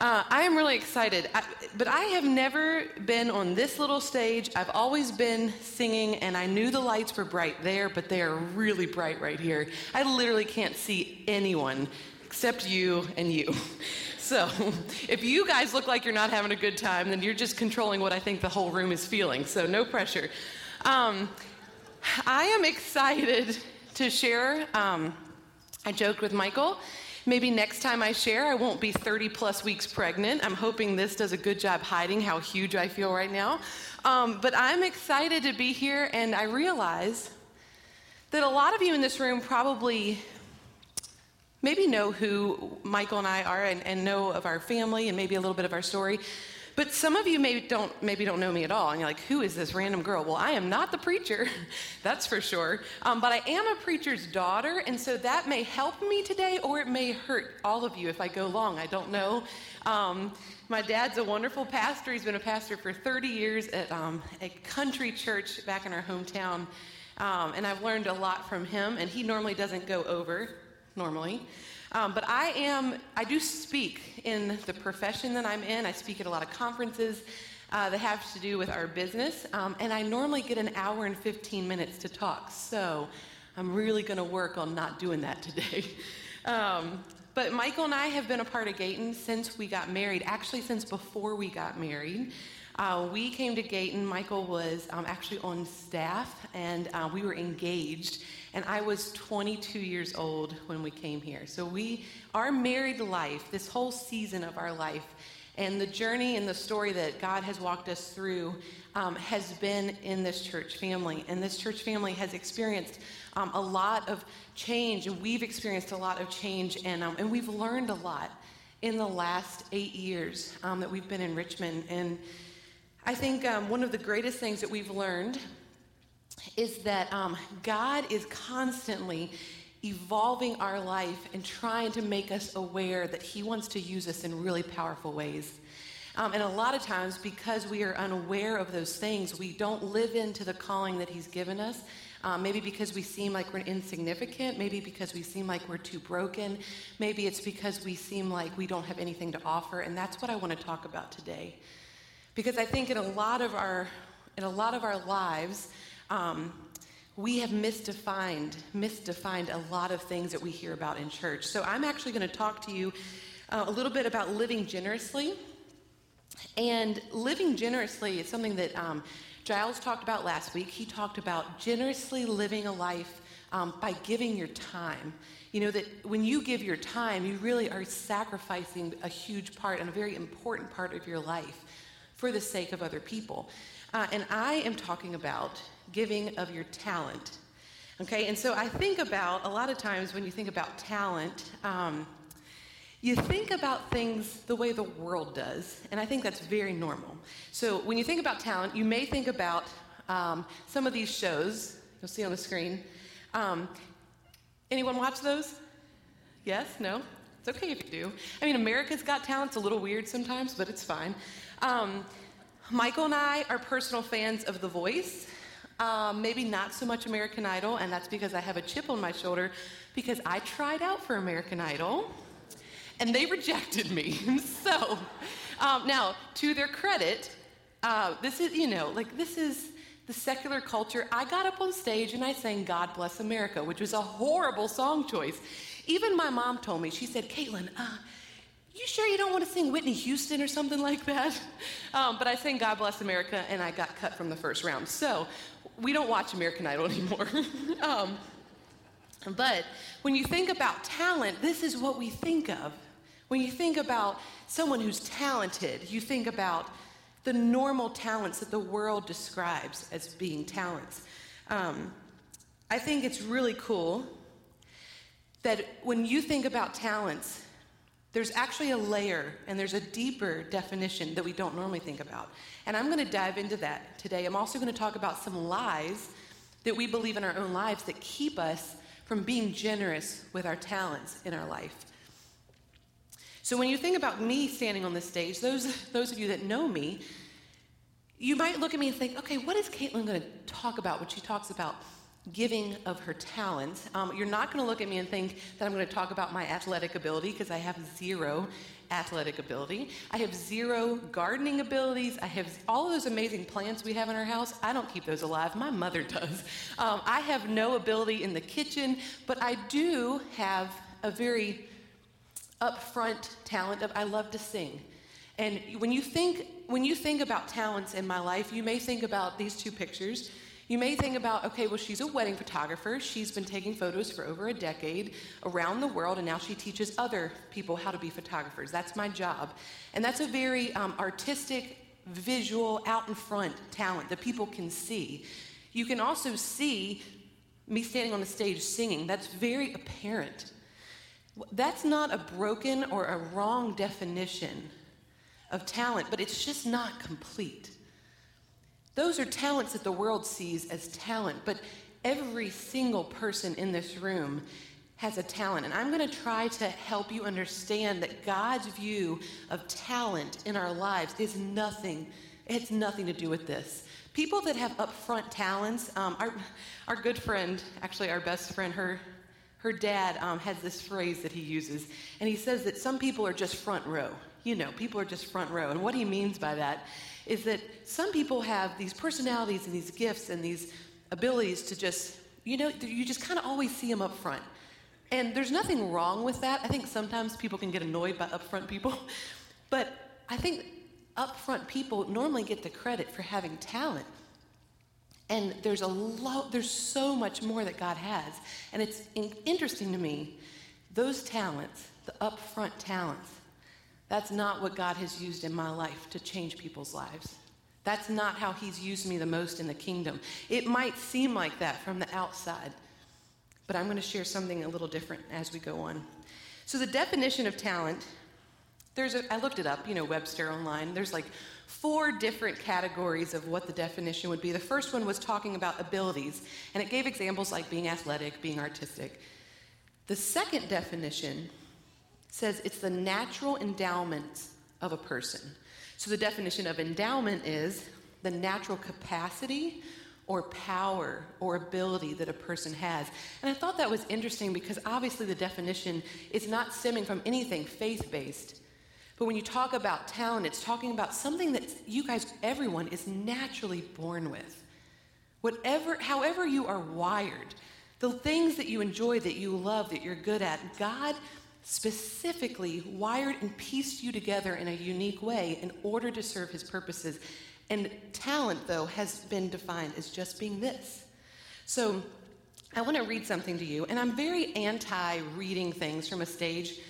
Uh, I am really excited, I, but I have never been on this little stage. I've always been singing, and I knew the lights were bright there, but they are really bright right here. I literally can't see anyone except you and you. So, if you guys look like you're not having a good time, then you're just controlling what I think the whole room is feeling. So, no pressure. Um, I am excited to share. Um, I joked with Michael Maybe next time I share, I won't be 30 plus weeks pregnant. I'm hoping this does a good job hiding how huge I feel right now. Um, but I'm excited to be here, and I realize that a lot of you in this room probably maybe know who Michael and I are and, and know of our family and maybe a little bit of our story. But some of you maybe don't maybe don't know me at all, and you're like, "Who is this random girl?" Well, I am not the preacher, that's for sure. Um, but I am a preacher's daughter, and so that may help me today, or it may hurt all of you if I go long. I don't know. Um, my dad's a wonderful pastor. He's been a pastor for 30 years at um, a country church back in our hometown, um, and I've learned a lot from him. And he normally doesn't go over normally. Um, but I am, I do speak in the profession that I'm in. I speak at a lot of conferences uh, that have to do with our business. Um, and I normally get an hour and 15 minutes to talk. So I'm really going to work on not doing that today. um, but Michael and I have been a part of Gayton since we got married, actually, since before we got married. Uh, we came to Gayton. Michael was um, actually on staff, and uh, we were engaged and I was 22 years old when we came here. So we, our married life, this whole season of our life, and the journey and the story that God has walked us through um, has been in this church family. And this church family has experienced um, a lot of change, and we've experienced a lot of change, and, um, and we've learned a lot in the last eight years um, that we've been in Richmond. And I think um, one of the greatest things that we've learned is that um, God is constantly evolving our life and trying to make us aware that He wants to use us in really powerful ways. Um, and a lot of times, because we are unaware of those things, we don't live into the calling that He's given us. Um, maybe because we seem like we're insignificant. Maybe because we seem like we're too broken. Maybe it's because we seem like we don't have anything to offer. And that's what I want to talk about today. Because I think in a lot of our, in a lot of our lives, um, we have misdefined, misdefined a lot of things that we hear about in church. So I'm actually going to talk to you uh, a little bit about living generously. And living generously is something that um, Giles talked about last week. He talked about generously living a life um, by giving your time. You know, that when you give your time, you really are sacrificing a huge part and a very important part of your life for the sake of other people. Uh, and I am talking about giving of your talent. Okay, and so I think about a lot of times when you think about talent, um, you think about things the way the world does, and I think that's very normal. So when you think about talent, you may think about um, some of these shows you'll see on the screen. Um, anyone watch those? Yes? No? It's okay if you do. I mean, America's Got Talent's a little weird sometimes, but it's fine. Um, Michael and I are personal fans of The Voice. Um, maybe not so much American Idol, and that's because I have a chip on my shoulder because I tried out for American Idol and they rejected me. so, um, now, to their credit, uh, this is, you know, like this is the secular culture. I got up on stage and I sang God Bless America, which was a horrible song choice. Even my mom told me, she said, Katelyn, uh, you sure you don't want to sing Whitney Houston or something like that? Um, but I sang God Bless America and I got cut from the first round. So we don't watch American Idol anymore. um, but when you think about talent, this is what we think of. When you think about someone who's talented, you think about the normal talents that the world describes as being talents. Um, I think it's really cool that when you think about talents, there's actually a layer and there's a deeper definition that we don't normally think about. And I'm going to dive into that today. I'm also going to talk about some lies that we believe in our own lives that keep us from being generous with our talents in our life. So when you think about me standing on this stage, those, those of you that know me, you might look at me and think, okay, what is Katelyn going to talk about when she talks about giving of her talents. Um, you're not going to look at me and think that I'm going to talk about my athletic ability because I have zero athletic ability. I have zero gardening abilities. I have all of those amazing plants we have in our house. I don't keep those alive. My mother does. Um, I have no ability in the kitchen, but I do have a very upfront talent of I love to sing. And when you think when you think about talents in my life, you may think about these two pictures. You may think about, okay, well, she's a wedding photographer. She's been taking photos for over a decade around the world, and now she teaches other people how to be photographers. That's my job. And that's a very um, artistic, visual, out in front talent that people can see. You can also see me standing on the stage singing. That's very apparent. That's not a broken or a wrong definition of talent, but it's just not complete. Those are talents that the world sees as talent, but every single person in this room has a talent. And I'm going to try to help you understand that God's view of talent in our lives is nothing, it has nothing to do with this. People that have upfront talents, um, our, our good friend, actually our best friend, her, her dad um, has this phrase that he uses, and he says that some people are just front row. You know, people are just front row. And what he means by that is that some people have these personalities and these gifts and these abilities to just, you know, you just kind of always see them up front. And there's nothing wrong with that. I think sometimes people can get annoyed by upfront people. But I think upfront people normally get the credit for having talent. And there's a lot, there's so much more that God has. And it's in- interesting to me, those talents, the upfront talents, that's not what God has used in my life to change people's lives. That's not how He's used me the most in the kingdom. It might seem like that from the outside, but I'm going to share something a little different as we go on. So, the definition of talent, there's a, I looked it up, you know, Webster online. There's like four different categories of what the definition would be. The first one was talking about abilities, and it gave examples like being athletic, being artistic. The second definition says it's the natural endowment of a person. So the definition of endowment is the natural capacity or power or ability that a person has. And I thought that was interesting because obviously the definition is not stemming from anything faith based. But when you talk about talent, it's talking about something that you guys, everyone, is naturally born with. Whatever, however you are wired, the things that you enjoy, that you love, that you're good at, God specifically wired and pieced you together in a unique way in order to serve his purposes. And talent, though, has been defined as just being this. So I want to read something to you, and I'm very anti reading things from a stage.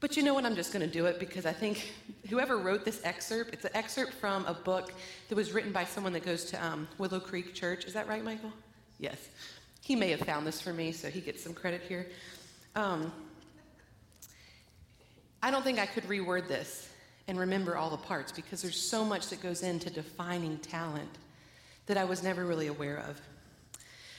But you know what? I'm just going to do it because I think whoever wrote this excerpt, it's an excerpt from a book that was written by someone that goes to um, Willow Creek Church. Is that right, Michael? Yes. He may have found this for me, so he gets some credit here. Um, I don't think I could reword this and remember all the parts because there's so much that goes into defining talent that I was never really aware of.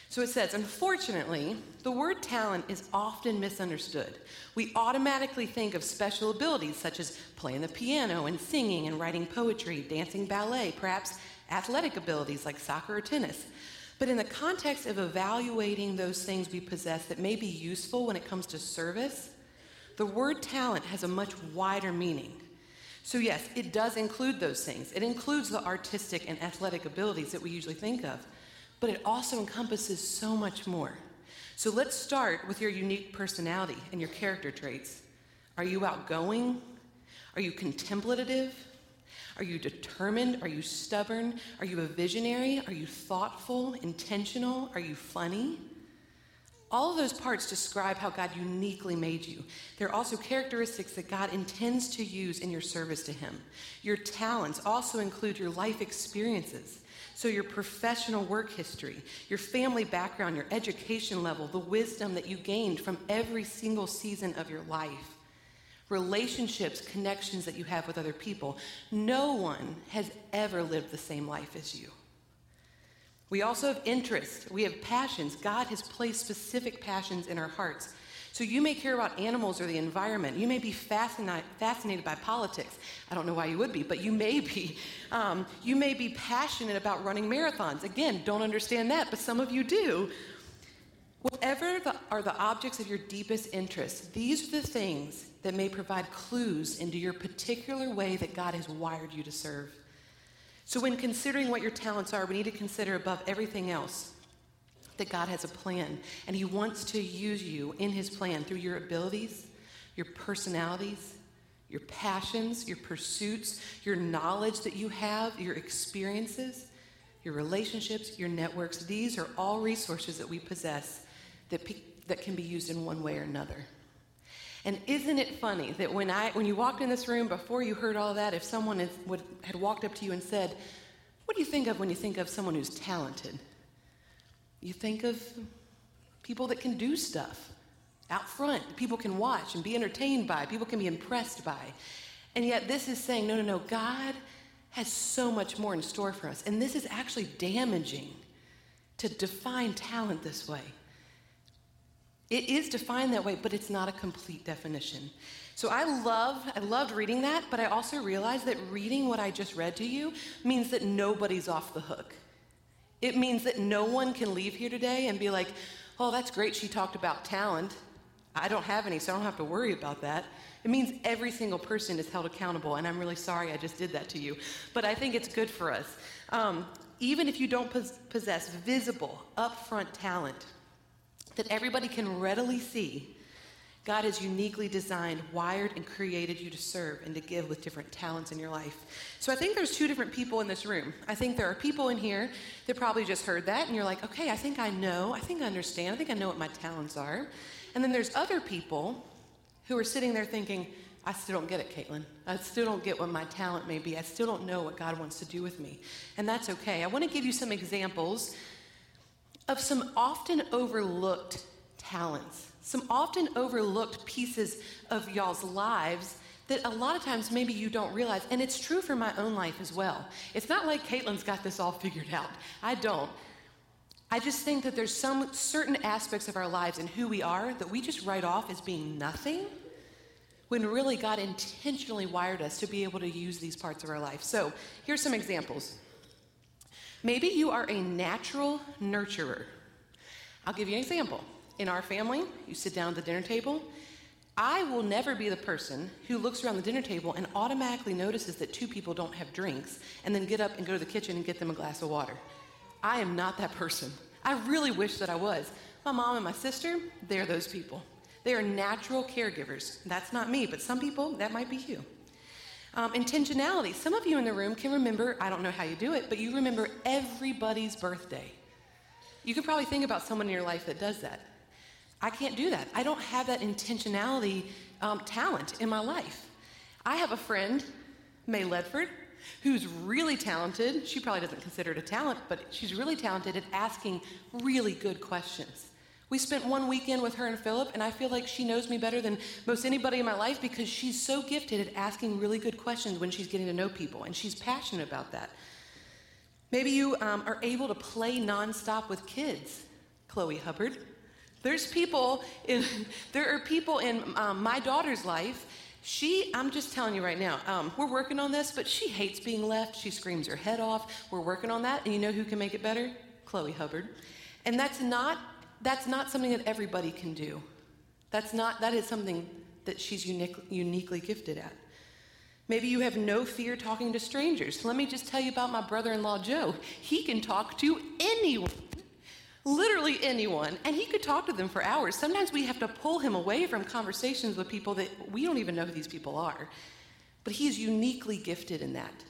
So it says, unfortunately, the word talent is often misunderstood. We automatically think of special abilities such as playing the piano and singing and writing poetry, dancing ballet, perhaps athletic abilities like soccer or tennis. But in the context of evaluating those things we possess that may be useful when it comes to service, the word talent has a much wider meaning. So, yes, it does include those things. It includes the artistic and athletic abilities that we usually think of, but it also encompasses so much more. So, let's start with your unique personality and your character traits. Are you outgoing? Are you contemplative? Are you determined? Are you stubborn? Are you a visionary? Are you thoughtful, intentional? Are you funny? All of those parts describe how God uniquely made you. They're also characteristics that God intends to use in your service to Him. Your talents also include your life experiences. So, your professional work history, your family background, your education level, the wisdom that you gained from every single season of your life, relationships, connections that you have with other people. No one has ever lived the same life as you. We also have interests, we have passions. God has placed specific passions in our hearts. So you may care about animals or the environment. You may be fascinated, fascinated by politics. I don't know why you would be, but you may be. Um, you may be passionate about running marathons. Again, don't understand that, but some of you do. Whatever the, are the objects of your deepest interest, these are the things that may provide clues into your particular way that God has wired you to serve. So, when considering what your talents are, we need to consider above everything else that God has a plan, and He wants to use you in His plan through your abilities, your personalities, your passions, your pursuits, your knowledge that you have, your experiences, your relationships, your networks. These are all resources that we possess that, pe- that can be used in one way or another. And isn't it funny that when, I, when you walked in this room, before you heard all that, if someone would, had walked up to you and said, What do you think of when you think of someone who's talented? You think of people that can do stuff out front, people can watch and be entertained by, people can be impressed by. And yet, this is saying, No, no, no, God has so much more in store for us. And this is actually damaging to define talent this way. It is defined that way, but it's not a complete definition. So I love, I loved reading that, but I also realized that reading what I just read to you means that nobody's off the hook. It means that no one can leave here today and be like, oh, that's great, she talked about talent. I don't have any, so I don't have to worry about that. It means every single person is held accountable, and I'm really sorry I just did that to you. But I think it's good for us. Um, even if you don't pos- possess visible, upfront talent, that everybody can readily see, God has uniquely designed, wired, and created you to serve and to give with different talents in your life. So I think there's two different people in this room. I think there are people in here that probably just heard that and you're like, okay, I think I know, I think I understand, I think I know what my talents are. And then there's other people who are sitting there thinking, I still don't get it, Katelyn. I still don't get what my talent may be. I still don't know what God wants to do with me. And that's okay. I want to give you some examples of some often overlooked talents, some often overlooked pieces of y'all's lives that a lot of times maybe you don't realize. And it's true for my own life as well. It's not like Katelyn's got this all figured out. I don't. I just think that there's some certain aspects of our lives and who we are that we just write off as being nothing when really God intentionally wired us to be able to use these parts of our life. So here's some examples. Maybe you are a natural nurturer. I'll give you an example. In our family, you sit down at the dinner table. I will never be the person who looks around the dinner table and automatically notices that two people don't have drinks and then get up and go to the kitchen and get them a glass of water. I am not that person. I really wish that I was. My mom and my sister, they're those people. They are natural caregivers. That's not me, but some people, that might be you. Um, intentionality. Some of you in the room can remember, I don't know how you do it, but you remember everybody's birthday. You could probably think about someone in your life that does that. I can't do that. I don't have that intentionality um, talent in my life. I have a friend, May Ledford, who's really talented. She probably doesn't consider it a talent, but she's really talented at asking really good questions. We spent one weekend with her and Philip, and I feel like she knows me better than most anybody in my life because she's so gifted at asking really good questions when she's getting to know people, and she's passionate about that. Maybe you um, are able to play nonstop with kids, Chloe Hubbard. There's people in, there are people in um, my daughter's life. She, I'm just telling you right now, um, we're working on this, but she hates being left. She screams her head off. We're working on that, and you know who can make it better? Chloe Hubbard. And that's not that's not something that everybody can do. That's not, that is something that she's unique, uniquely gifted at. Maybe you have no fear talking to strangers. Let me just tell you about my brother in law, Joe. He can talk to anyone, literally anyone, and he could talk to them for hours. Sometimes we have to pull him away from conversations with people that we don't even know who these people are. But he's uniquely gifted in that.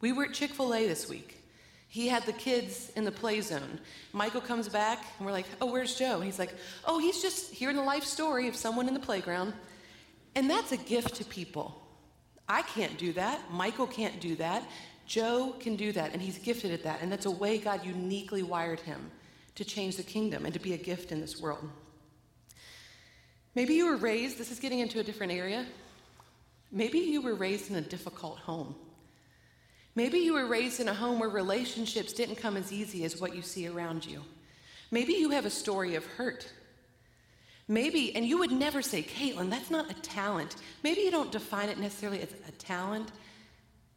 We were at Chick fil A this week. He had the kids in the play zone. Michael comes back, and we're like, Oh, where's Joe? And he's like, Oh, he's just hearing the life story of someone in the playground. And that's a gift to people. I can't do that. Michael can't do that. Joe can do that, and he's gifted at that. And that's a way God uniquely wired him to change the kingdom and to be a gift in this world. Maybe you were raised, this is getting into a different area. Maybe you were raised in a difficult home. Maybe you were raised in a home where relationships didn't come as easy as what you see around you. Maybe you have a story of hurt. Maybe, and you would never say, Katelyn, that's not a talent. Maybe you don't define it necessarily as a talent,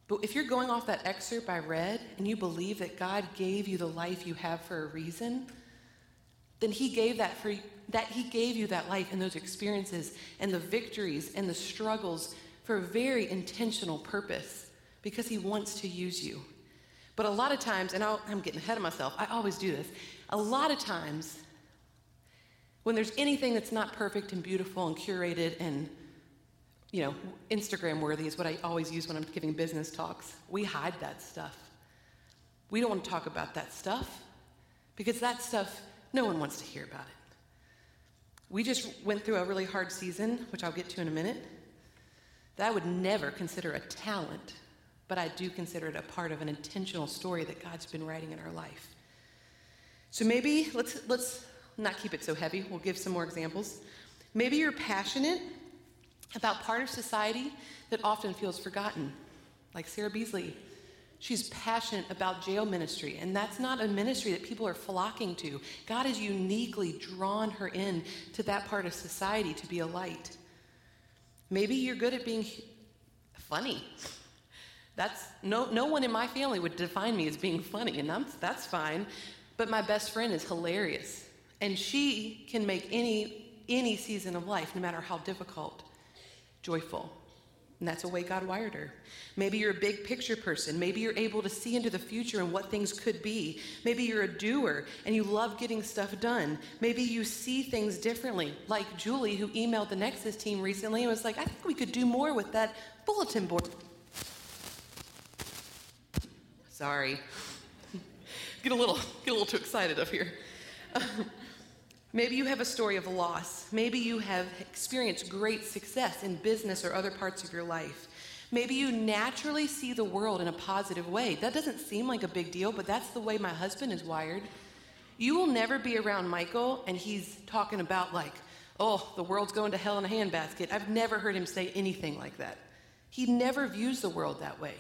but if you're going off that excerpt I read and you believe that God gave you the life you have for a reason, then he gave that for that he gave you that life and those experiences and the victories and the struggles for a very intentional purpose because he wants to use you. But a lot of times, and i am getting ahead of myself, I always do this. A lot of times, when there's anything that's not perfect and beautiful and curated and you know, Instagram worthy is what I always use when I'm giving business talks. We hide that stuff. We don't want to talk about that stuff because that stuff, no one wants to hear about it. We just went through a really hard season, which I'll get to in a minute, that I would never consider a talent, but I do consider it a part of an intentional story that God's been writing in our life. So maybe let's let's not keep it so heavy. We'll give some more examples. Maybe you're passionate about part of society that often feels forgotten, like Sarah Beasley. She's passionate about jail ministry, and that's not a ministry that people are flocking to. God has uniquely drawn her in to that part of society to be a light. Maybe you're good at being funny. That's no, no one in my family would define me as being funny, and I'm, that's fine. But my best friend is hilarious, and she can make any any season of life, no matter how difficult, joyful. And that's the way God wired her. Maybe you're a big picture person. Maybe you're able to see into the future and what things could be. Maybe you're a doer and you love getting stuff done. Maybe you see things differently, like Julie, who emailed the Nexus team recently and was like, I think we could do more with that bulletin board. Sorry. Get a little, get a little too excited up here. Maybe you have a story of loss. Maybe you have experienced great success in business or other parts of your life. Maybe you naturally see the world in a positive way. That doesn't seem like a big deal, but that's the way my husband is wired. You will never be around Michael and he's talking about, like, oh, the world's going to hell in a handbasket. I've never heard him say anything like that. He never views the world that way.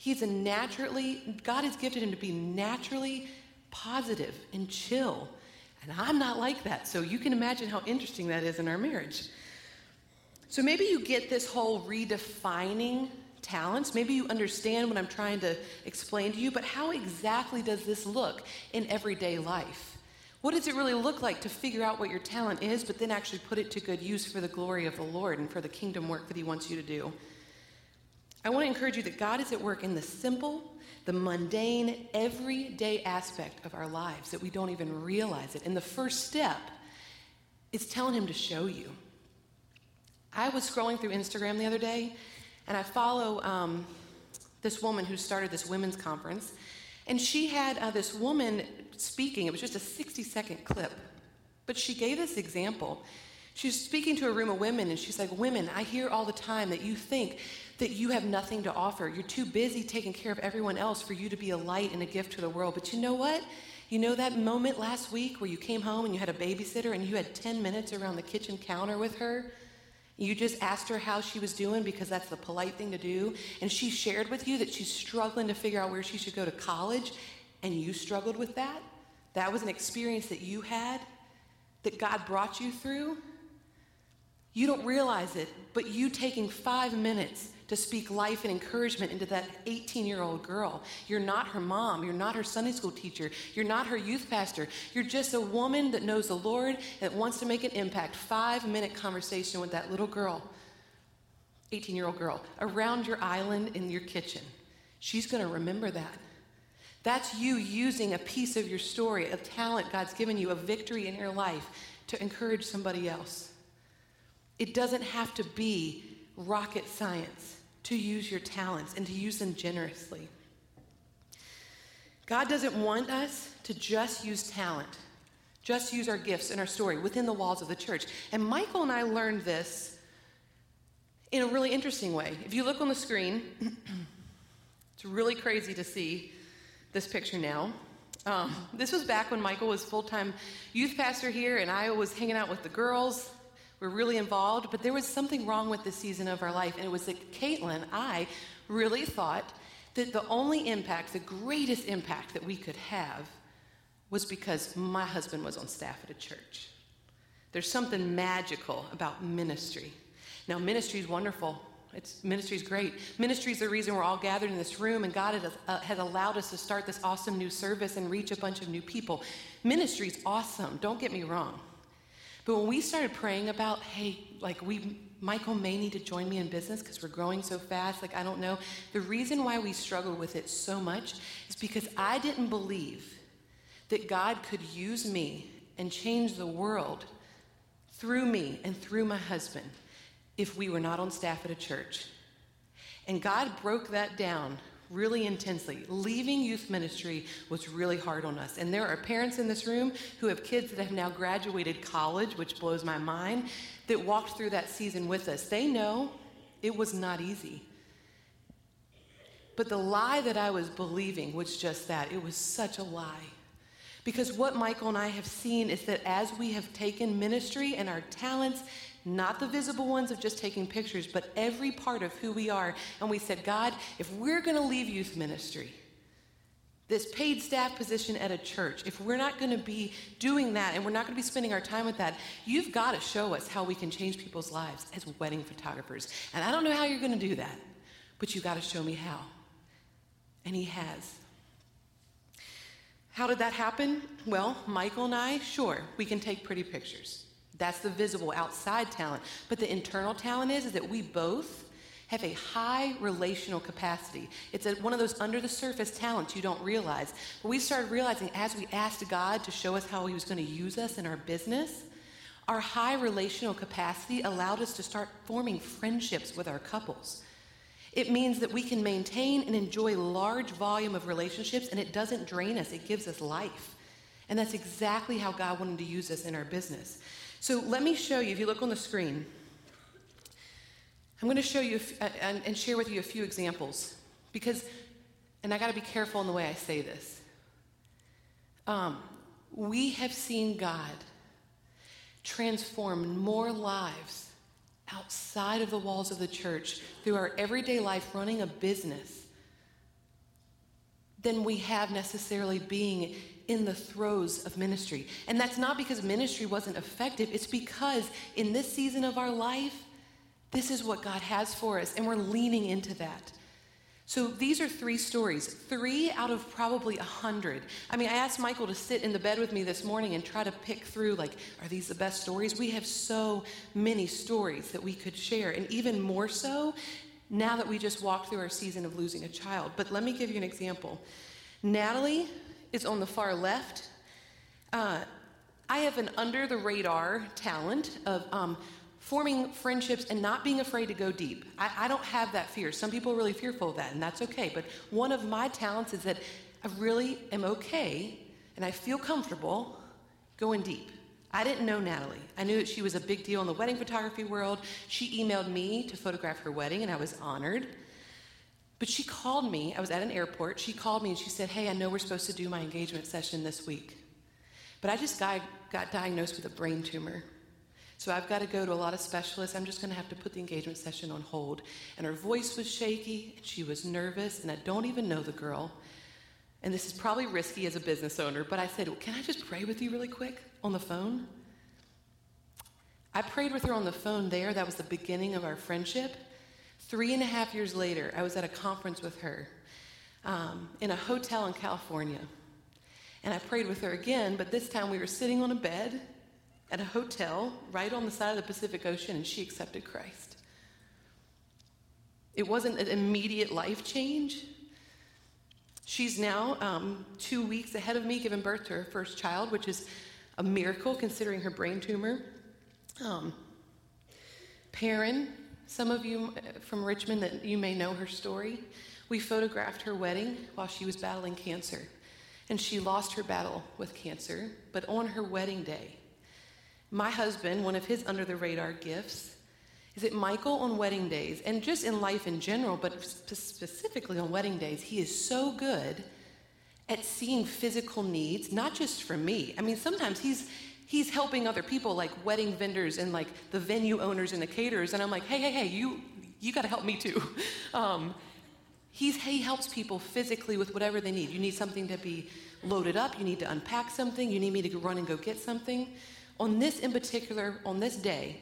He's a naturally, God has gifted him to be naturally positive and chill and I'm not like that. So you can imagine how interesting that is in our marriage. So maybe you get this whole redefining talents. Maybe you understand what I'm trying to explain to you, but how exactly does this look in everyday life? What does it really look like to figure out what your talent is, but then actually put it to good use for the glory of the Lord and for the kingdom work that He wants you to do? I want to encourage you that God is at work in the simple the mundane, everyday aspect of our lives that we don't even realize it. And the first step is telling Him to show you. I was scrolling through Instagram the other day, and I follow um, this woman who started this women's conference. And she had uh, this woman speaking. It was just a 60 second clip. But she gave this example. She was speaking to a room of women, and she's like, Women, I hear all the time that you think that you have nothing to offer. You're too busy taking care of everyone else for you to be a light and a gift to the world. But you know what? You know that moment last week where you came home and you had a babysitter and you had 10 minutes around the kitchen counter with her? You just asked her how she was doing because that's the polite thing to do. And she shared with you that she's struggling to figure out where she should go to college, and you struggled with that. That was an experience that you had, that God brought you through. You don't realize it, but you taking five minutes to speak life and encouragement into that 18 year old girl. You're not her mom. You're not her Sunday school teacher. You're not her youth pastor. You're just a woman that knows the Lord and wants to make an impact. Five minute conversation with that little girl, 18 year old girl, around your island in your kitchen. She's going to remember that. That's you using a piece of your story, a talent God's given you, a victory in your life to encourage somebody else. It doesn't have to be rocket science to use your talents and to use them generously. God doesn't want us to just use talent, just use our gifts and our story within the walls of the church. And Michael and I learned this in a really interesting way. If you look on the screen, it's really crazy to see this picture now. Um, this was back when Michael was full time youth pastor here, and I was hanging out with the girls were really involved, but there was something wrong with the season of our life, and it was that Katelyn, I really thought that the only impact, the greatest impact that we could have, was because my husband was on staff at a church. There's something magical about ministry. Now, ministry is wonderful. It's ministry's great. Ministry is the reason we're all gathered in this room, and God has, uh, has allowed us to start this awesome new service and reach a bunch of new people. Ministry's awesome. Don't get me wrong. But when we started praying about, hey, like we, Michael may need to join me in business because we're growing so fast. Like I don't know. The reason why we struggled with it so much is because I didn't believe that God could use me and change the world through me and through my husband if we were not on staff at a church. And God broke that down really intensely. Leaving youth ministry was really hard on us. And there are parents in this room who have kids that have now graduated college, which blows my mind, that walked through that season with us. They know it was not easy. But the lie that I was believing was just that it was such a lie. Because what Michael and I have seen is that as we have taken ministry and our talents not the visible ones of just taking pictures, but every part of who we are. And we said, God, if we're going to leave youth ministry, this paid staff position at a church, if we're not going to be doing that and we're not going to be spending our time with that, you've got to show us how we can change people's lives as wedding photographers. And I don't know how you're going to do that, but you've got to show me how. And He has. How did that happen? Well, Michael and I, sure, we can take pretty pictures. That's the visible outside talent. But the internal talent is, is that we both have a high relational capacity. It's a, one of those under the surface talents you don't realize. But we started realizing as we asked God to show us how He was going to use us in our business, our high relational capacity allowed us to start forming friendships with our couples. It means that we can maintain and enjoy large volume of relationships and it doesn't drain us, it gives us life. And that's exactly how God wanted to use us in our business. So let me show you, if you look on the screen, I'm going to show you and, share with you a few examples because, and I got to be careful in the way I say this. Um, we have seen God transform more lives outside of the walls of the church through our everyday life running a business than we have necessarily being in the throes of ministry. And that's not because ministry wasn't effective, it's because in this season of our life, this is what God has for us, and we're leaning into that. So these are three stories, three out of probably a hundred. I mean, I asked Michael to sit in the bed with me this morning and try to pick through, like, are these the best stories? We have so many stories that we could share, and even more so now that we just walked through our season of losing a child. But let me give you an example. Natalie is on the far left. Uh, I have an under the radar talent of um, forming friendships and not being afraid to go deep. I, I, don't have that fear. Some people are really fearful of that, and that's okay. But one of my talents is that I really am okay and I feel comfortable going deep. I didn't know Natalie. I knew that she was a big deal in the wedding photography world. She emailed me to photograph her wedding, and I was honored. But she called me, I was at an airport. She called me and she said, Hey, I know we're supposed to do my engagement session this week, but I just got, got diagnosed with a brain tumor. So I've got to go to a lot of specialists. I'm just going to have to put the engagement session on hold. And her voice was shaky, and she was nervous, and I don't even know the girl. And this is probably risky as a business owner, but I said, Can I just pray with you really quick on the phone? I prayed with her on the phone there. That was the beginning of our friendship. Three and a half years later, I was at a conference with her um, in a hotel in California. And I prayed with her again, but this time we were sitting on a bed at a hotel right on the side of the Pacific Ocean, and she accepted Christ. It wasn't an immediate life change. She's now um, two weeks ahead of me, giving birth to her first child, which is a miracle considering her brain tumor. Um, Perrin some of you uh, from Richmond that you may know her story. We photographed her wedding while she was battling cancer. And she lost her battle with cancer, but on her wedding day, my husband, one of his under the radar gifts, is that Michael on wedding days, and just in life in general, but specifically on wedding days, he is so good at seeing physical needs, not just for me. I mean, sometimes he's he's helping other people like wedding vendors and like the venue owners and the caterers. And i'm like hey hey hey you you got to help me too. Um, he's, he helps people physically with whatever they need. You need something to be loaded up. You need to unpack something. You need me to run and go get something. On this in particular on this day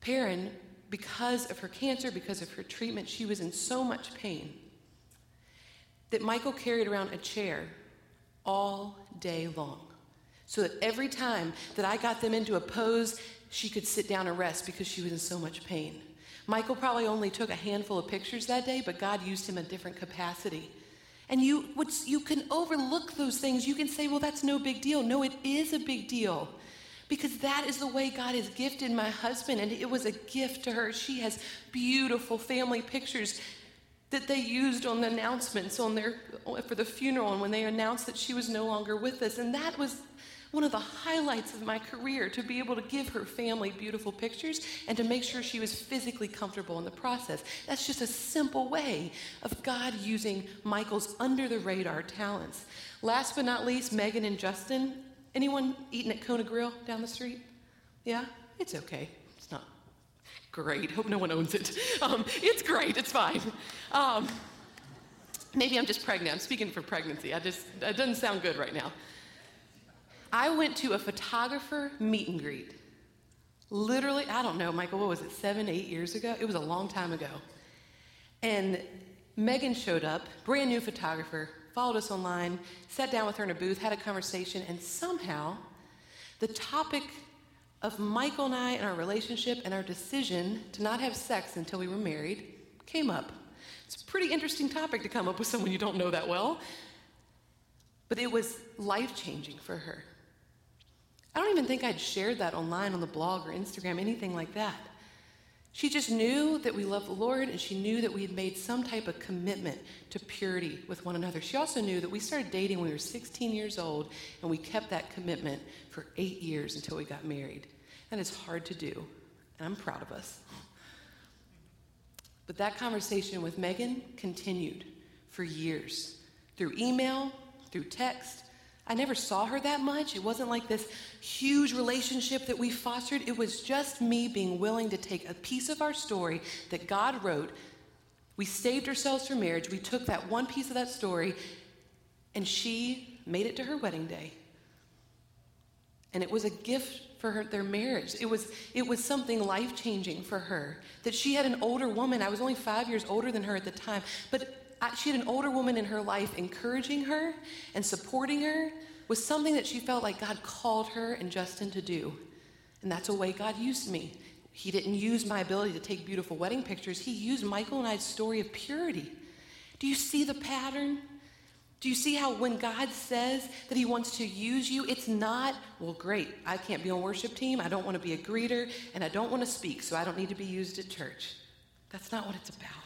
perrin because of her cancer, because of her treatment, she was in so much pain that Michael carried around a chair all day long. So that every time that I got them into a pose, she could sit down and rest because she was in so much pain. Michael probably only took a handful of pictures that day, but God used him in a different capacity. And you, you can overlook those things. You can say, well, that's no big deal. No, it is a big deal because that is the way God has gifted my husband, and it was a gift to her. She has beautiful family pictures that they used on the announcements on their for the funeral and when they announced that she was no longer with us and that was one of the highlights of my career to be able to give her family beautiful pictures and to make sure she was physically comfortable in the process. That's just a simple way of God using Michael's under the radar talents. Last but not least, Megan and Justin. Anyone eating at Kona Grill down the street? Yeah? It's okay. It's not great. Hope no one owns it. Um, it's great. It's fine. Um, maybe I'm just pregnant. I'm speaking for pregnancy. I just, it doesn't sound good right now. I went to a photographer meet and greet. Literally, I don't know, Michael, what was it, seven, eight years ago? It was a long time ago. And Megan showed up, brand new photographer, followed us online, sat down with her in a booth, had a conversation, and somehow the topic of Michael and I and our relationship and our decision to not have sex until we were married came up. It's a pretty interesting topic to come up with someone you don't know that well, but it was life changing for her. I don't even think I'd shared that online on the blog or Instagram, anything like that. She just knew that we loved the Lord and she knew that we had made some type of commitment to purity with one another. She also knew that we started dating when we were 16 years old and we kept that commitment for eight years until we got married. That is hard to do, and I'm proud of us. But that conversation with Megan continued for years through email, through text, I never saw her that much. It wasn't like this huge relationship that we fostered. It was just me being willing to take a piece of our story that God wrote. We saved ourselves for marriage. We took that one piece of that story, and she made it to her wedding day. And it was a gift for her, their marriage. It was, it was something life changing for her. That she had an older woman. I was only five years older than her at the time. But she had an older woman in her life encouraging her and supporting her was something that she felt like God called her and Justin to do. And that's a way God used me. He didn't use my ability to take beautiful wedding pictures, He used Michael and I's story of purity. Do you see the pattern? Do you see how when God says that He wants to use you, it's not, well, great, I can't be on worship team, I don't want to be a greeter, and I don't want to speak, so I don't need to be used at church. That's not what it's about.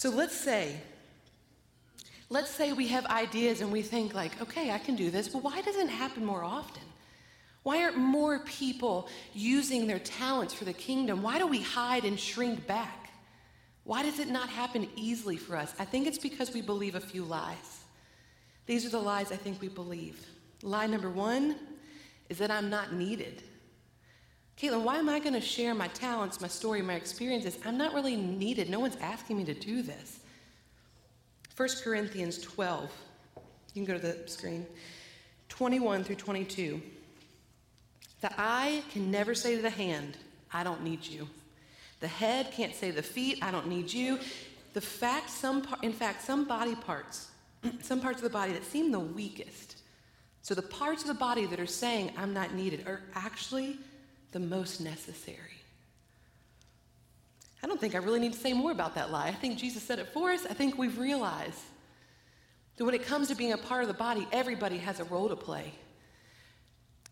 So let's say, let's say we have ideas and we think like, okay, I can do this, but why doesn't it happen more often? Why aren't more people using their talents for the kingdom? Why do we hide and shrink back? Why does it not happen easily for us? I think it's because we believe a few lies. These are the lies I think we believe. Lie number one is that I'm not needed. Katelyn, why am I going to share my talents, my story, my experiences? I'm not really needed. No one's asking me to do this. 1 Corinthians 12. You can go to the screen. 21 through 22. The eye can never say to the hand, I don't need you. The head can't say the feet, I don't need you. The fact, some, in fact, some body parts, some parts of the body that seem the weakest, so the parts of the body that are saying, I'm not needed, are actually the most necessary. I don't think I really need to say more about that lie. I think Jesus said it for us. I think we've realized that when it comes to being a part of the body, everybody has a role to play.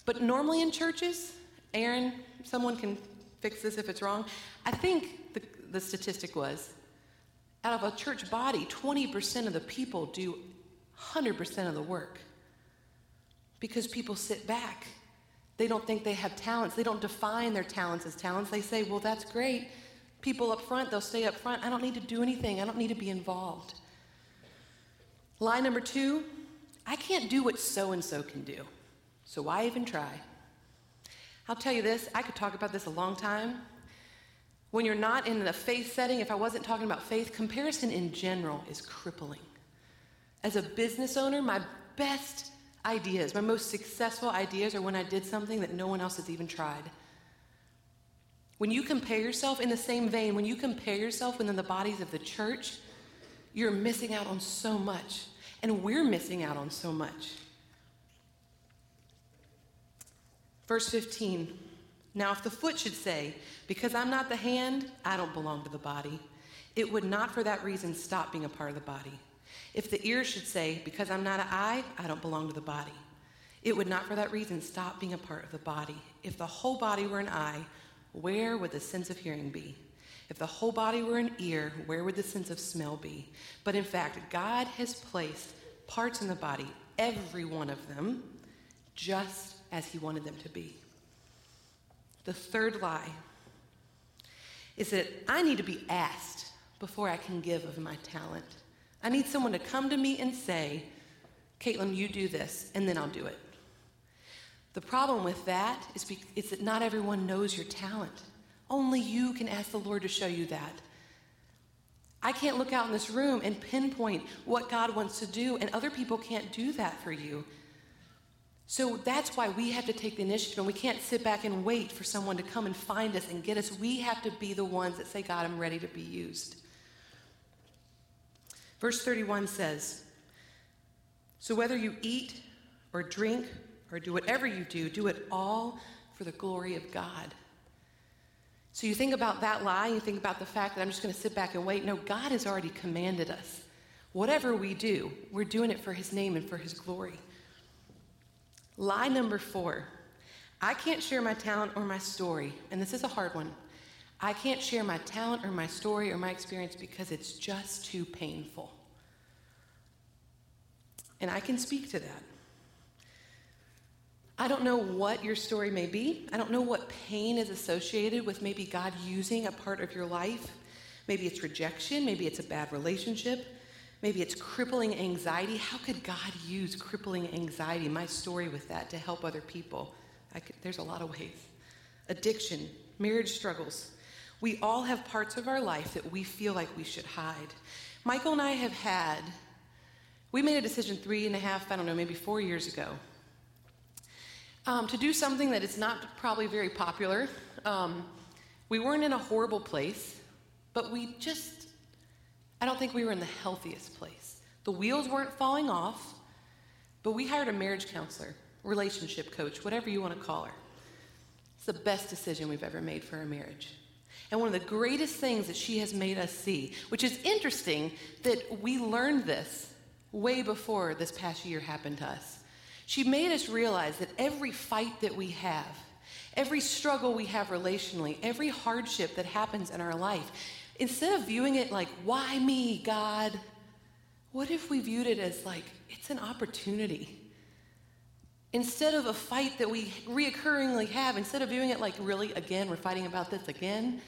But normally in churches, Aaron, someone can fix this if it's wrong. I think the, the statistic was out of a church body, 20% of the people do 100% of the work because people sit back they don't think they have talents. They don't define their talents as talents. They say, well, that's great. People up front, they'll stay up front. I don't need to do anything, I don't need to be involved. Lie number two I can't do what so and so can do. So why even try? I'll tell you this, I could talk about this a long time. When you're not in the faith setting, if I wasn't talking about faith, comparison in general is crippling. As a business owner, my best ideas. My most successful ideas are when I did something that no one else has even tried. When you compare yourself in the same vein, when you compare yourself within the bodies of the church, you're missing out on so much. And we're missing out on so much. Verse 15 Now, if the foot should say, Because I'm not the hand, I don't belong to the body, it would not for that reason stop being a part of the body. If the ear should say, Because I'm not an eye, I don't belong to the body, it would not for that reason stop being a part of the body. If the whole body were an eye, where would the sense of hearing be? If the whole body were an ear, where would the sense of smell be? But in fact, God has placed parts in the body, every one of them, just as He wanted them to be. The third lie is that I need to be asked before I can give of my talent. I need someone to come to me and say, Katelyn, you do this, and then I'll do it. The problem with that is, be- that not everyone knows your talent. Only you can ask the Lord to show you that. I can't look out in this room and pinpoint what God wants to do, and other people can't do that for you. So that's why we have to take the initiative, and we can't sit back and wait for someone to come and find us and get us. We have to be the ones that say, God, I'm ready to be used. Verse 31 says, So whether you eat or drink or do whatever you do, do it all for the glory of God. So you think about that lie, you think about the fact that I'm just going to sit back and wait. No, God has already commanded us. Whatever we do, we're doing it for His name and for His glory. Lie number four I can't share my talent or my story, and this is a hard one. I can't share my talent or my story or my experience because it's just too painful. And I can speak to that. I don't know what your story may be. I don't know what pain is associated with maybe God using a part of your life. Maybe it's rejection, maybe it's a bad relationship, maybe it's crippling anxiety. How could God use crippling anxiety, my story with that, to help other people? Could, there's a lot of ways. Addiction, marriage struggles. We all have parts of our life that we feel like we should hide. Michael and I have had, we made a decision three and a half, I don't know, maybe four years ago um, to do something that is not probably very popular. Um, we weren't in a horrible place, but we just, I don't think we were in the healthiest place. The wheels weren't falling off, but we hired a marriage counselor, relationship coach, whatever you want to call her. It's the best decision we've ever made for our marriage. And one of the greatest things that she has made us see, which is interesting that we learned this way before this past year happened to us. She made us realize that every fight that we have, every struggle we have relationally, every hardship that happens in our life, instead of viewing it like, why me, God? What if we viewed it as like, it's an opportunity? Instead of a fight that we reoccurringly have, instead of viewing it like, really, again, we're fighting about this again,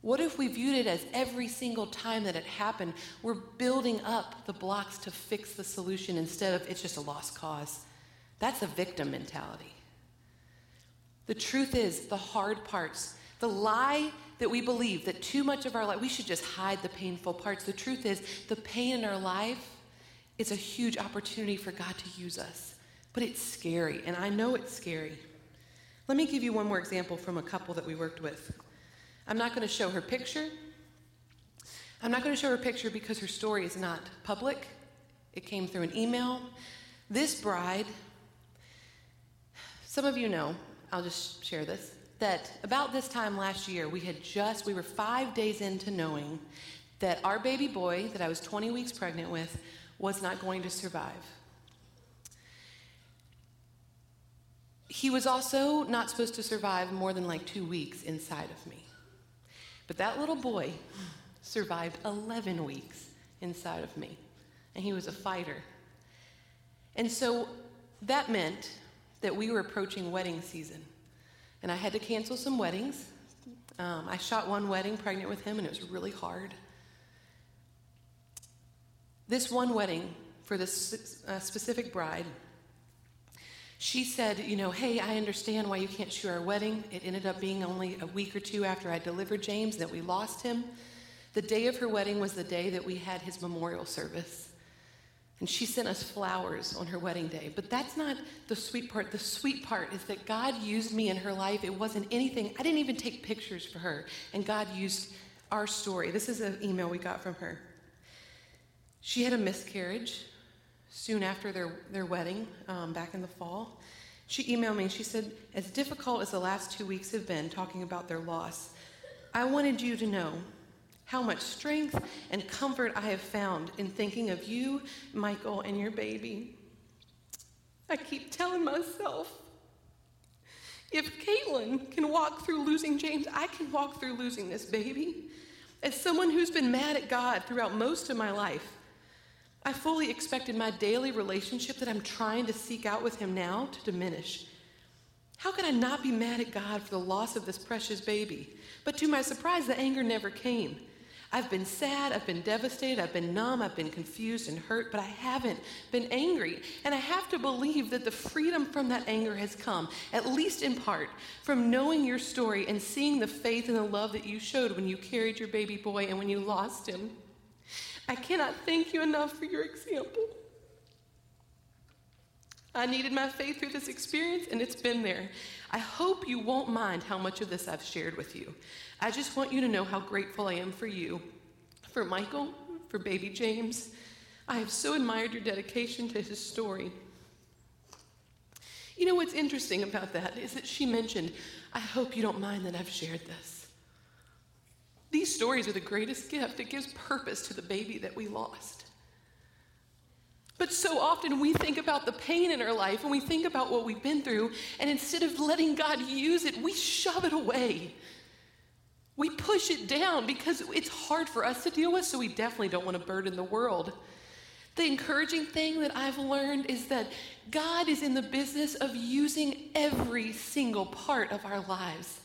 what if we viewed it as every single time that it happened, we're building up the blocks to fix the solution instead of it's just a lost cause? That's a victim mentality. The truth is, the hard parts, the lie that we believe that too much of our life, we should just hide the painful parts. The truth is, the pain in our life is a huge opportunity for God to use us. But it's scary, and I know it's scary. Let me give you one more example from a couple that we worked with. I'm not going to show her picture. I'm not going to show her picture because her story is not public. It came through an email. This bride some of you know, I'll just share this, that about this time last year, we had just, we were five days into knowing that our baby boy that I was 20 weeks pregnant with was not going to survive. He was also not supposed to survive more than like two weeks inside of me. But that little boy survived 11 weeks inside of me, and he was a fighter. And so that meant that we were approaching wedding season. And I had to cancel some weddings. Um, I shot one wedding pregnant with him, and it was really hard. This one wedding for this uh, specific bride, she said, You know, hey, I understand why you can't shoot our wedding. It ended up being only a week or two after I delivered James that we lost him. The day of her wedding was the day that we had his memorial service. And she sent us flowers on her wedding day. But that's not the sweet part. The sweet part is that God used me in her life. It wasn't anything, I didn't even take pictures for her. And God used our story. This is an email we got from her. She had a miscarriage soon after their, their wedding um, back in the fall. She emailed me and she said, As difficult as the last two weeks have been talking about their loss, I wanted you to know how much strength and comfort I have found in thinking of you, Michael, and your baby. I keep telling myself, if Katelyn can walk through losing James, I can walk through losing this baby. As someone who's been mad at God throughout most of my life, I fully expected my daily relationship that I'm trying to seek out with Him now to diminish. How could I not be mad at God for the loss of this precious baby? But to my surprise, the anger never came. I've been sad, I've been devastated, I've been numb, I've been confused and hurt, but I haven't been angry. And I have to believe that the freedom from that anger has come, at least in part, from knowing your story and seeing the faith and the love that you showed when you carried your baby boy and when you lost him. I cannot thank you enough for your example. I needed my faith through this experience, and it's been there. I hope you won't mind how much of this I've shared with you. I just want you to know how grateful I am for you, for Michael, for baby James. I have so admired your dedication to his story. You know what's interesting about that is that she mentioned, I hope you don't mind that I've shared this. These stories are the greatest gift. It gives purpose to the baby that we lost. But so often we think about the pain in our life and we think about what we've been through, and instead of letting God use it, we shove it away. We push it down because it's hard for us to deal with, so we definitely don't want to burden the world. The encouraging thing that I've learned is that God is in the business of using every single part of our lives.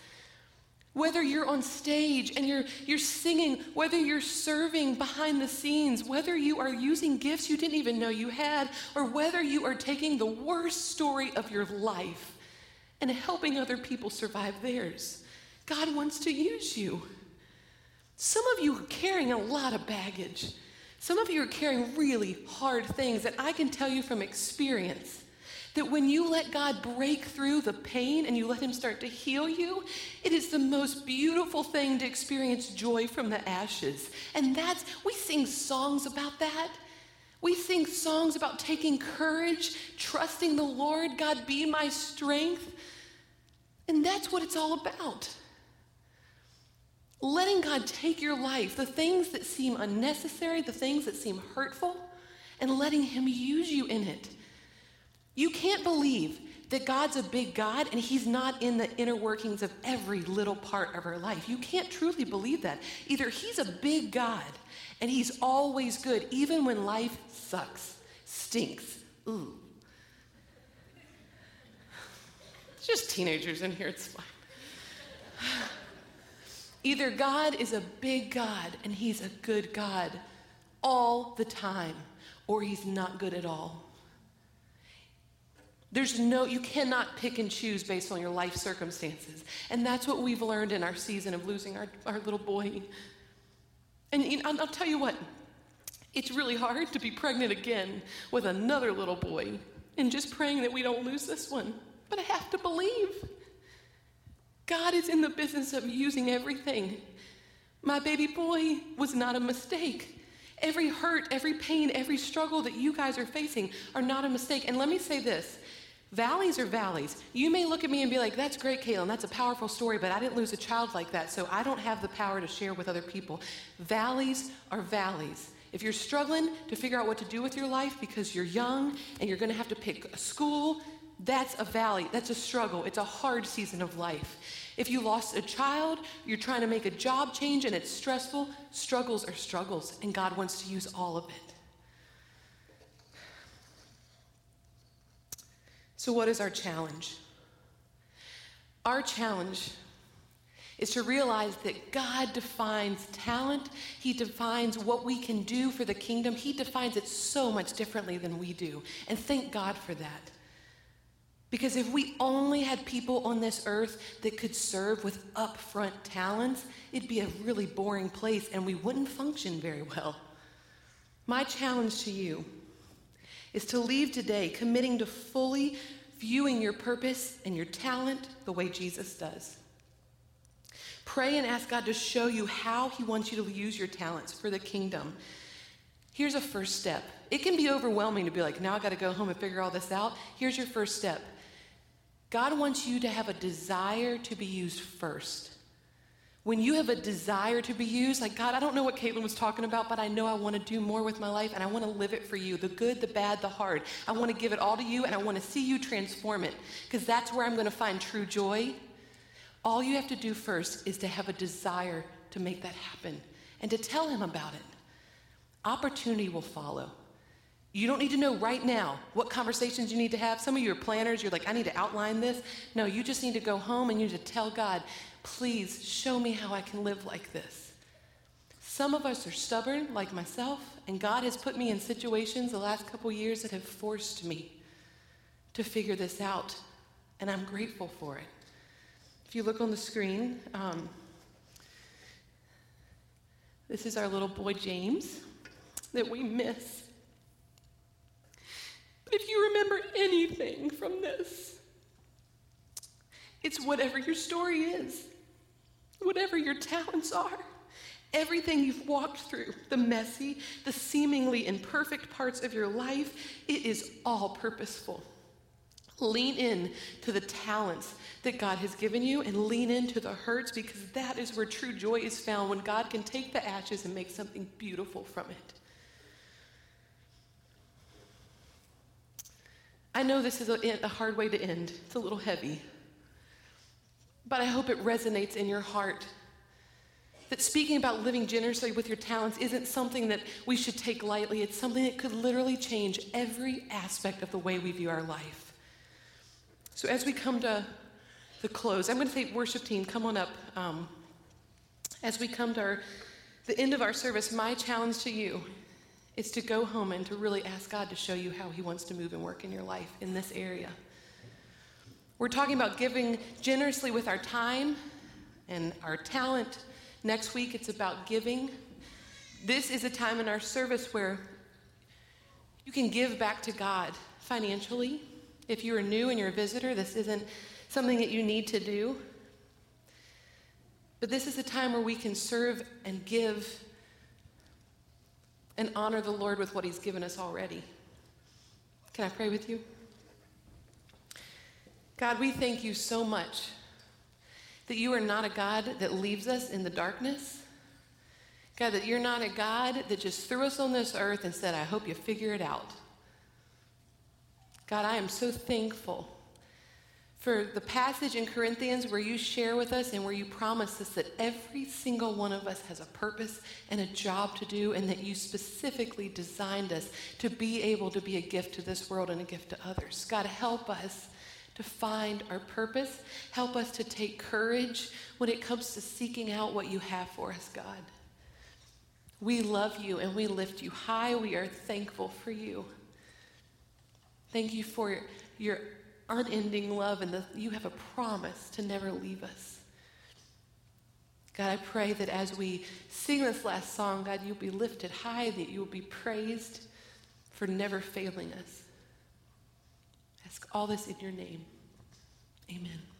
Whether you're on stage and you're, you're singing, whether you're serving behind the scenes, whether you are using gifts you didn't even know you had, or whether you are taking the worst story of your life and helping other people survive theirs. God wants to use you. Some of you are carrying a lot of baggage. Some of you are carrying really hard things that I can tell you from experience that when you let God break through the pain and you let Him start to heal you, it is the most beautiful thing to experience joy from the ashes. And that's, we sing songs about that. We sing songs about taking courage, trusting the Lord, God, be my strength. And that's what it's all about letting God take your life, the things that seem unnecessary, the things that seem hurtful, and letting Him use you in it. You can't believe that God's a big God and He's not in the inner workings of every little part of our life. You can't truly believe that. Either He's a big God and He's always good, even when life sucks, stinks. Ooh. It's just teenagers in here, it's fine. Either God is a big God and he's a good God all the time, or he's not good at all. There's no, you cannot pick and choose based on your life circumstances. And that's what we've learned in our season of losing our, our little boy. And you know, I'll, I'll tell you what, it's really hard to be pregnant again with another little boy and just praying that we don't lose this one. But I have to believe. God is in the business of using everything. My baby boy was not a mistake. Every hurt, every pain, every struggle that you guys are facing are not a mistake. And let me say this valleys are valleys. You may look at me and be like, that's great, Katelyn, that's a powerful story, but I didn't lose a child like that, so I don't have the power to share with other people. Valleys are valleys. If you're struggling to figure out what to do with your life because you're young and you're going to have to pick a school, that's a valley, that's a struggle, it's a hard season of life. If you lost a child, you're trying to make a job change and it's stressful, struggles are struggles, and God wants to use all of it. So, what is our challenge? Our challenge is to realize that God defines talent. He defines what we can do for the kingdom. He defines it so much differently than we do. And thank God for that. Because if we only had people on this earth that could serve with upfront talents, it'd be a really boring place and we wouldn't function very well. My challenge to you is to leave today committing to fully viewing your purpose and your talent the way Jesus does. Pray and ask God to show you how He wants you to use your talents for the kingdom. Here's a first step. It can be overwhelming to be like, now I got to go home and figure all this out. Here's your first step God wants you to have a desire to be used first. When you have a desire to be used, like, God, I don't know what Katelyn was talking about, but I know I want to do more with my life and I want to live it for you the good, the bad, the hard. I want to give it all to you and I want to see you transform it because that's where I'm going to find true joy. All you have to do first is to have a desire to make that happen and to tell Him about it. Opportunity will follow. You don't need to know right now what conversations you need to have. Some of you are planners, you're like, I need to outline this. No, you just need to go home and you need to tell God, please show me how I can live like this. Some of us are stubborn, like myself, and God has put me in situations the last couple years that have forced me to figure this out, and I'm grateful for it. If you look on the screen, um, this is our little boy James that we miss. But if you remember anything from this, it's whatever your story is, whatever your talents are, everything you've walked through, the messy, the seemingly imperfect parts of your life, it is all purposeful. Lean in to the talents that God has given you and lean into the hurts because that is where true joy is found when God can take the ashes and make something beautiful from it. I know this is a, a, hard way to end. It's a little heavy. But I hope it resonates in your heart. That speaking about living generously with your talents isn't something that we should take lightly. It's something that could literally change every aspect of the way we view our life. So, as we come to the close, I'm going to say, worship team, come on up. Um, as we come to our, the end of our service, my challenge to you is to go home and to really ask God to show you how He wants to move and work in your life in this area. We're talking about giving generously with our time and our talent. Next week, it's about giving. This is a time in our service where you can give back to God financially. If you are new and you're a visitor, this isn't something that you need to do. But this is a time where we can serve and give and honor the Lord with what He's given us already. Can I pray with you? God, we thank you so much that you are not a God that leaves us in the darkness. God, that you're not a God that just threw us on this earth and said, I hope you figure it out. God, I am so thankful for the passage in Corinthians where you share with us and where you promise us that every single one of us has a purpose and a job to do, and that you specifically designed us to be able to be a gift to this world and a gift to others. God, help us to find our purpose. Help us to take courage when it comes to seeking out what you have for us, God. We love you and we lift you high. We are thankful for you. Thank you for your unending love and you have a promise to never leave us. God, I pray that as we sing this last song, God, you'll be lifted high, that you'll be praised for never failing us. Ask all this in your name. Amen.